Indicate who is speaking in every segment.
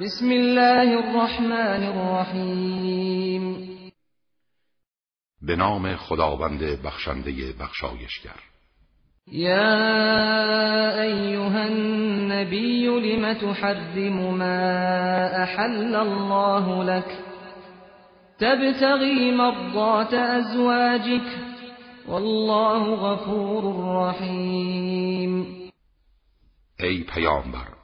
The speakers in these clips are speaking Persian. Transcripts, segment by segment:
Speaker 1: بسم الله الرحمن الرحیم
Speaker 2: به نام خداوند بخشنده بخشایشگر
Speaker 1: یا ایها النبی لم تحرم ما احل الله لك تبتغی مرضات ازواجك والله غفور رحیم
Speaker 2: ای پیامبر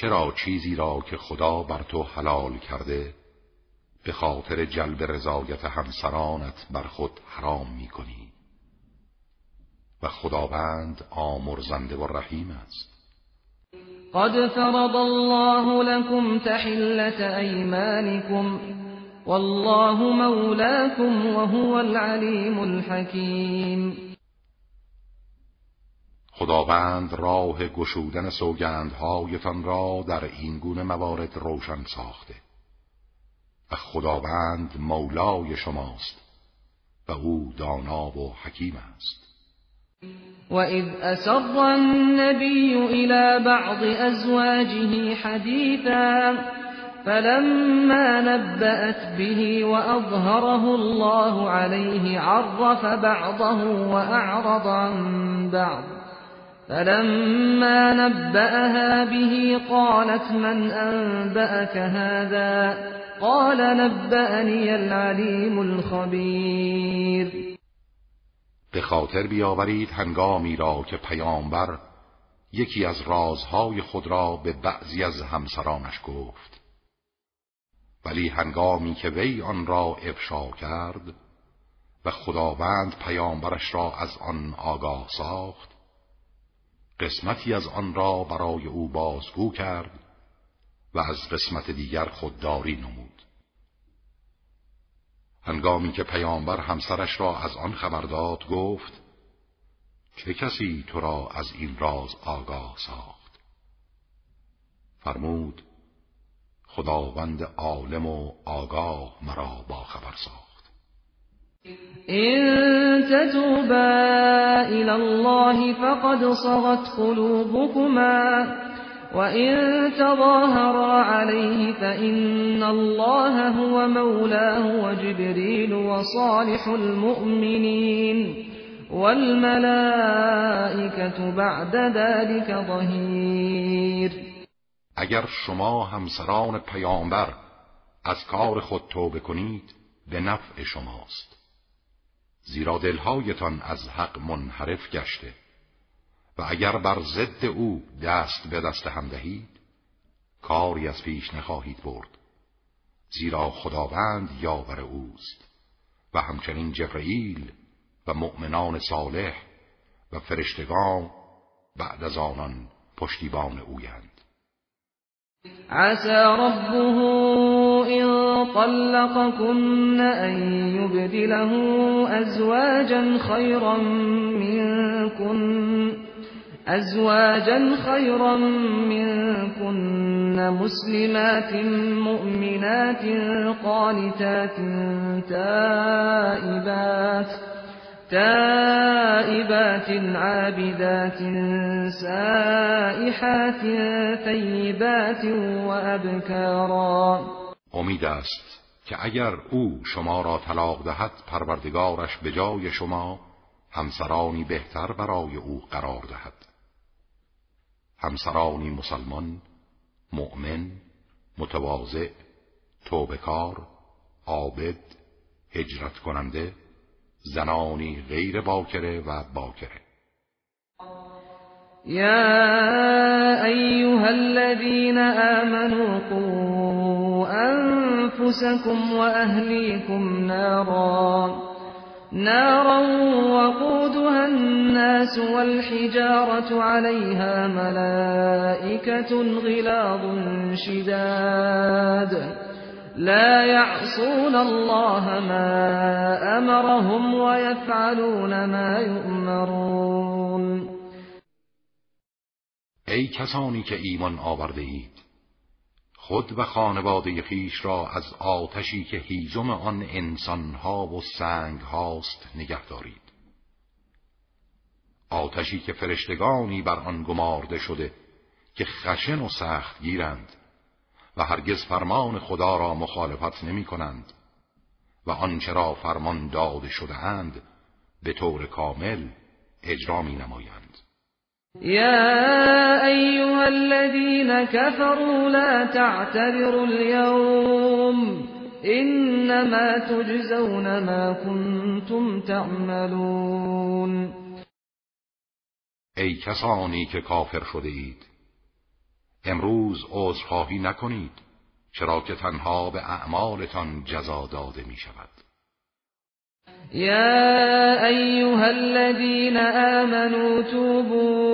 Speaker 2: چرا چیزی را که خدا بر تو حلال کرده به خاطر جلب رضایت همسرانت بر خود حرام می کنی و خداوند آمرزنده و رحیم است
Speaker 1: قد فرض الله لكم تحلت ایمانكم والله مولاكم وهو العليم الحكيم
Speaker 2: خداوند راه گشودن سوگندهایتان را در این گونه موارد روشن ساخته و خداوند مولای شماست و او دانا و حکیم است
Speaker 1: وإذ أَسَرَّ النَّبِيُّ إِلَى بعض أَزْوَاجِهِ حَدِيثًا فلما نبأت بِهِ وأظهره الله عَلَيْهِ عرف بَعْضَهُ وَأَعْرَضَ عن بعض فلما نبأها به قالت من أنبأك هذا قال نبأني العليم الخبیر
Speaker 2: به خاطر بیاورید هنگامی را که پیامبر یکی از رازهای خود را به بعضی از همسرانش گفت ولی هنگامی که وی آن را افشا کرد و خداوند پیامبرش را از آن آگاه ساخت قسمتی از آن را برای او بازگو کرد و از قسمت دیگر خودداری نمود هنگامی که پیامبر همسرش را از آن خبر داد گفت چه کسی تو را از این راز آگاه ساخت فرمود خداوند عالم و آگاه مرا با خبر ساخت
Speaker 1: إن تتوبا إلى الله فقد صغت قلوبكما وإن تظاهرا عليه فإن الله هو مولاه وجبريل وصالح المؤمنين والملائكة بعد ذلك ظهير
Speaker 2: اگر شما همسران پیامبر از کار خود توبه کنید به نفع شماست زیرا دلهایتان از حق منحرف گشته و اگر بر ضد او دست به دست هم دهید کاری از پیش نخواهید برد زیرا خداوند یاور اوست و همچنین جبرئیل و مؤمنان صالح و فرشتگان بعد از آنان پشتیبان اویند
Speaker 1: عسى ربه إن طلقكن أن يبدله أزواجا خيرا منكن أزواجا خيرا منكن مسلمات مؤمنات قانتات تائبات تائبات عابدات سائحات ثيبات وأبكارا
Speaker 2: امید است که اگر او شما را طلاق دهد پروردگارش به جای شما همسرانی بهتر برای او قرار دهد همسرانی مسلمان مؤمن متواضع توبکار عابد هجرت کننده زنانی غیر باکره و باکره
Speaker 1: یا ایها الذین آمنوا أنفسكم وأهليكم نارا نارا وقودها الناس والحجارة عليها ملائكة غلاظ شداد لا يعصون الله ما أمرهم ويفعلون ما يؤمرون
Speaker 2: أي کسانی که ایمان آورده اید خود و خانواده خیش را از آتشی که هیزم آن انسانها و سنگ هاست نگه دارید. آتشی که فرشتگانی بر آن گمارده شده که خشن و سخت گیرند و هرگز فرمان خدا را مخالفت نمی کنند و آنچه را فرمان داده شده به طور کامل اجرا می نمایند.
Speaker 1: يا أيها الذين كفروا لا تعتبروا اليوم انما تجزون ما كنتم تعملون
Speaker 2: ای کسانی که کافر شده اید امروز عذرخواهی نکنید چرا که تنها به اعمالتان جزا داده می شود
Speaker 1: یا ایها الذین آمنوا توبوا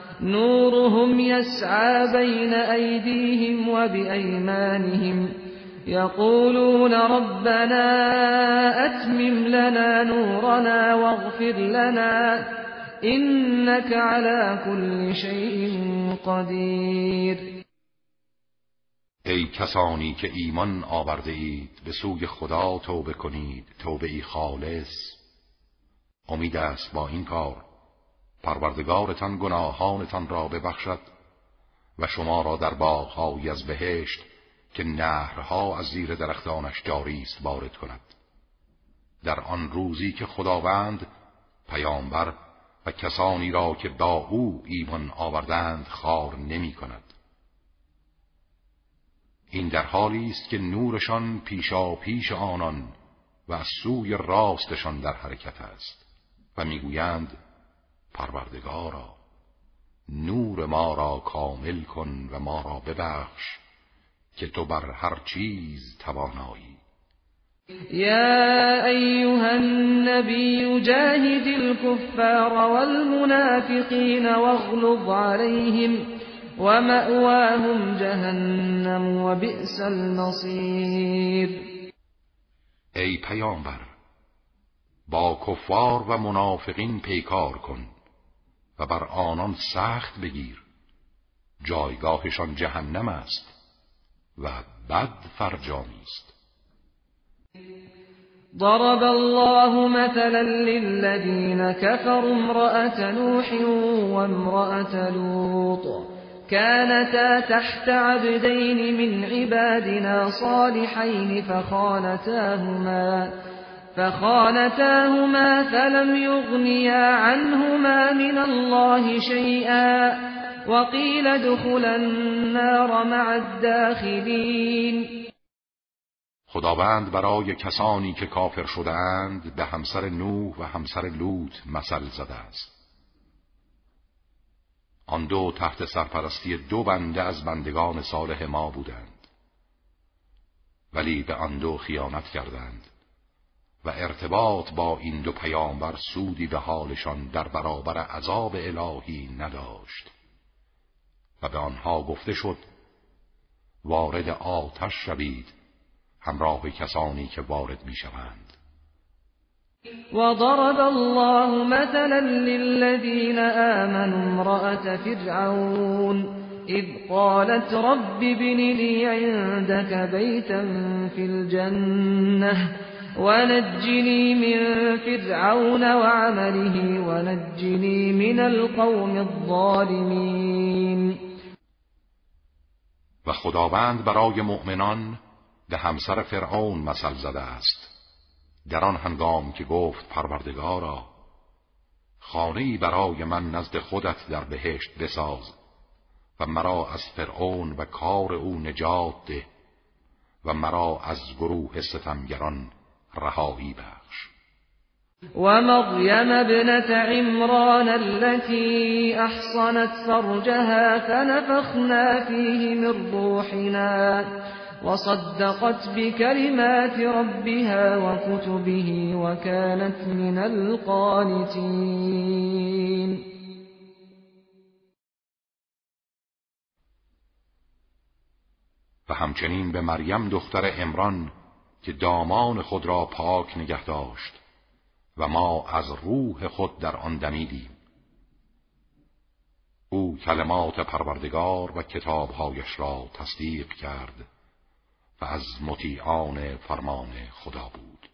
Speaker 1: نورهم يسعى بين أيديهم وبأيمانهم يقولون ربنا أتمم لنا نورنا واغفر لنا إنك على كل شيء قدير.
Speaker 2: ای کسانی که ایمان آورده اید به سوی خدا توبه کنید توبه خالص امید است با این کار پروردگارتان گناهانتان را ببخشد و شما را در باغهایی از بهشت که نهرها از زیر درختانش جاری است وارد کند در آن روزی که خداوند پیامبر و کسانی را که با او ایمان آوردند خار نمی کند. این در حالی است که نورشان پیشا پیش آنان و از سوی راستشان در حرکت است و میگویند پروردگارا نور ما را کامل کن و ما را ببخش که تو بر هر چیز توانایی
Speaker 1: یا أيها النبی جاهد الكفار والمنافقين واغلظ عليهم ومأواهم جهنم وبئس المصير
Speaker 2: ای پیامبر با کفار و منافقین پیکار کن و بر آنان سخت بگیر جایگاهشان جهنم است و بد فرجامی است
Speaker 1: ضرب الله مثلا للذین كفروا امرأة نوح وامرأة لوط كانتا تحت عبدين من عبادنا صالحين فخانتاهما فخانتاهما فلم يغنيا عنهما من الله شيئا وقيل ادخلا النار مع الداخلين
Speaker 2: خداوند برای کسانی که کافر شدند به همسر نوح و همسر لوط مثل زده است آن دو تحت سرپرستی دو بنده از بندگان صالح ما بودند ولی به آن دو خیانت کردند و ارتباط با این دو پیامبر سودی به حالشان در برابر عذاب الهی نداشت و به آنها گفته شد وارد آتش شوید همراه کسانی که وارد می شوند
Speaker 1: ضرب الله مثلا للذین آمنوا امرأة فرعون اذ قالت رب بن لي عندك بيتا في الجنه ونجني من فرعون و ونجني من القوم الظالمین
Speaker 2: و خداوند برای مؤمنان به همسر فرعون مثل زده است در آن هنگام که گفت پروردگارا خانه برای من نزد خودت در بهشت بساز و مرا از فرعون و کار او نجات ده و مرا از گروه ستمگران رهایی بخش
Speaker 1: و مریم ابنت عمران التي احصنت فرجها فنفخنا فيه من روحنا وصدقت بكلمات ربها وكتبه وكانت من القانتين
Speaker 2: و همچنین به مریم دختر عمران که دامان خود را پاک نگه داشت و ما از روح خود در آن دمیدیم او کلمات پروردگار و کتابهایش را تصدیق کرد و از مطیعان فرمان خدا بود